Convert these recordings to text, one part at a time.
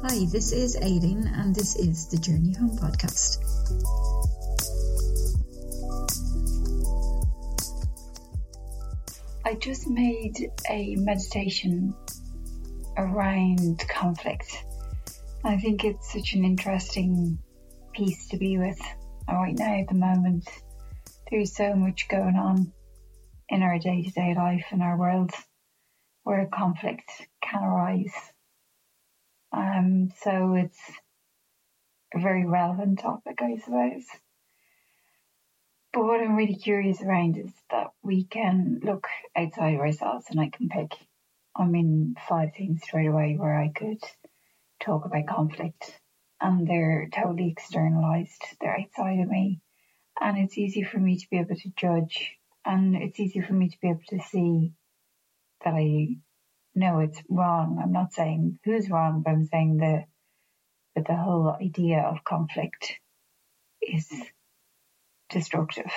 Hi, this is Aileen, and this is the Journey Home podcast. I just made a meditation around conflict. I think it's such an interesting piece to be with right now at the moment. There's so much going on in our day to day life in our world where conflict can arise. Um, so it's a very relevant topic, I suppose. But what I'm really curious around is that we can look outside of ourselves and I can pick, I mean, five things straight away where I could talk about conflict and they're totally externalized. They're outside of me. And it's easy for me to be able to judge and it's easy for me to be able to see that I know it's wrong. I'm not saying who's wrong, but I'm saying that that the whole idea of conflict is destructive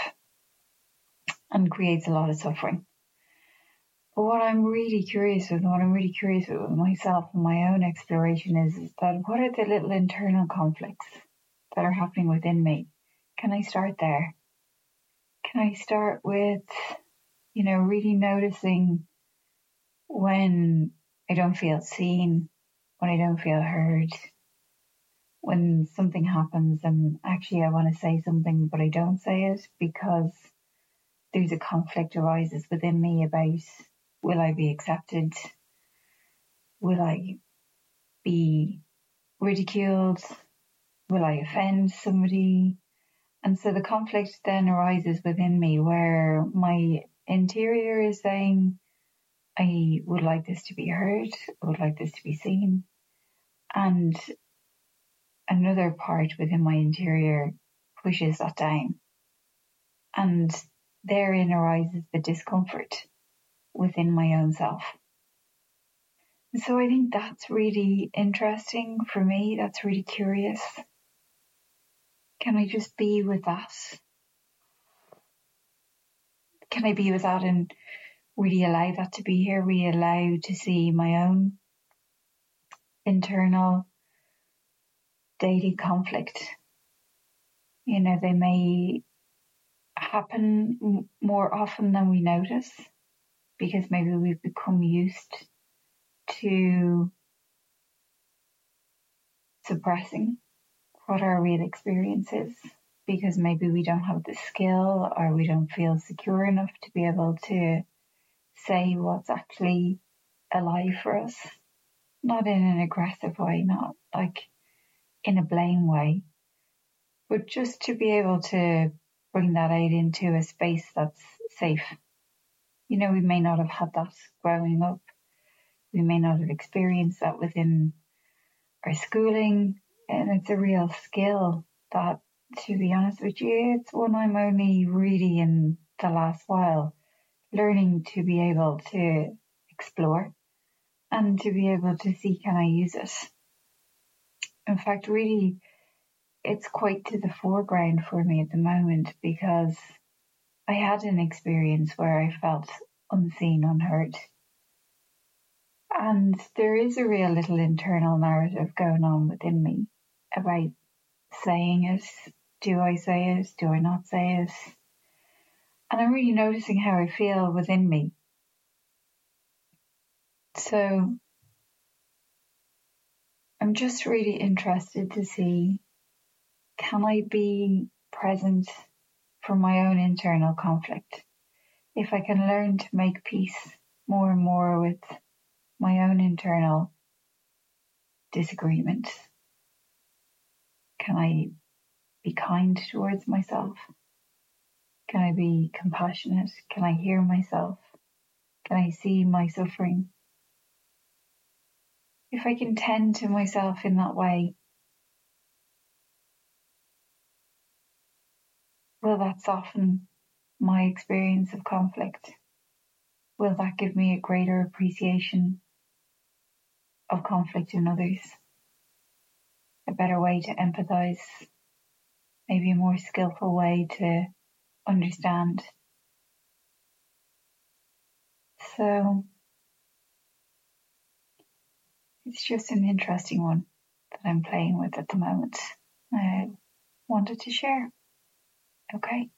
and creates a lot of suffering. But what I'm really curious with, what I'm really curious with myself and my own exploration is, is that what are the little internal conflicts that are happening within me? Can I start there? Can I start with, you know, really noticing when I don't feel seen, when I don't feel heard, when something happens and actually I want to say something, but I don't say it because there's a conflict arises within me about will I be accepted? Will I be ridiculed? Will I offend somebody? And so the conflict then arises within me where my interior is saying, I would like this to be heard, I would like this to be seen. And another part within my interior pushes that down. And therein arises the discomfort within my own self. So I think that's really interesting for me. That's really curious. Can I just be with that? Can I be with that and really allow that to be here, really allow to see my own internal daily conflict. You know, they may happen more often than we notice because maybe we've become used to suppressing what our real experience is because maybe we don't have the skill or we don't feel secure enough to be able to say what's actually alive for us. Not in an aggressive way, not like in a blame way, but just to be able to bring that out into a space that's safe. You know, we may not have had that growing up. We may not have experienced that within our schooling. And it's a real skill that, to be honest with you, it's one I'm only really in the last while learning to be able to explore and to be able to see can I use it. In fact, really, it's quite to the foreground for me at the moment because I had an experience where I felt unseen, unheard. And there is a real little internal narrative going on within me about saying it. Do I say it? Do I not say it? And I'm really noticing how I feel within me. So I'm just really interested to see can I be present for my own internal conflict? If I can learn to make peace more and more with my own internal disagreement, can I be kind towards myself? Can I be compassionate? Can I hear myself? Can I see my suffering? If I can tend to myself in that way, will that soften my experience of conflict? Will that give me a greater appreciation of conflict in others? A better way to empathize? Maybe a more skillful way to understand. So it's just an interesting one. that I'm playing with at the moment. I wanted to share. Okay.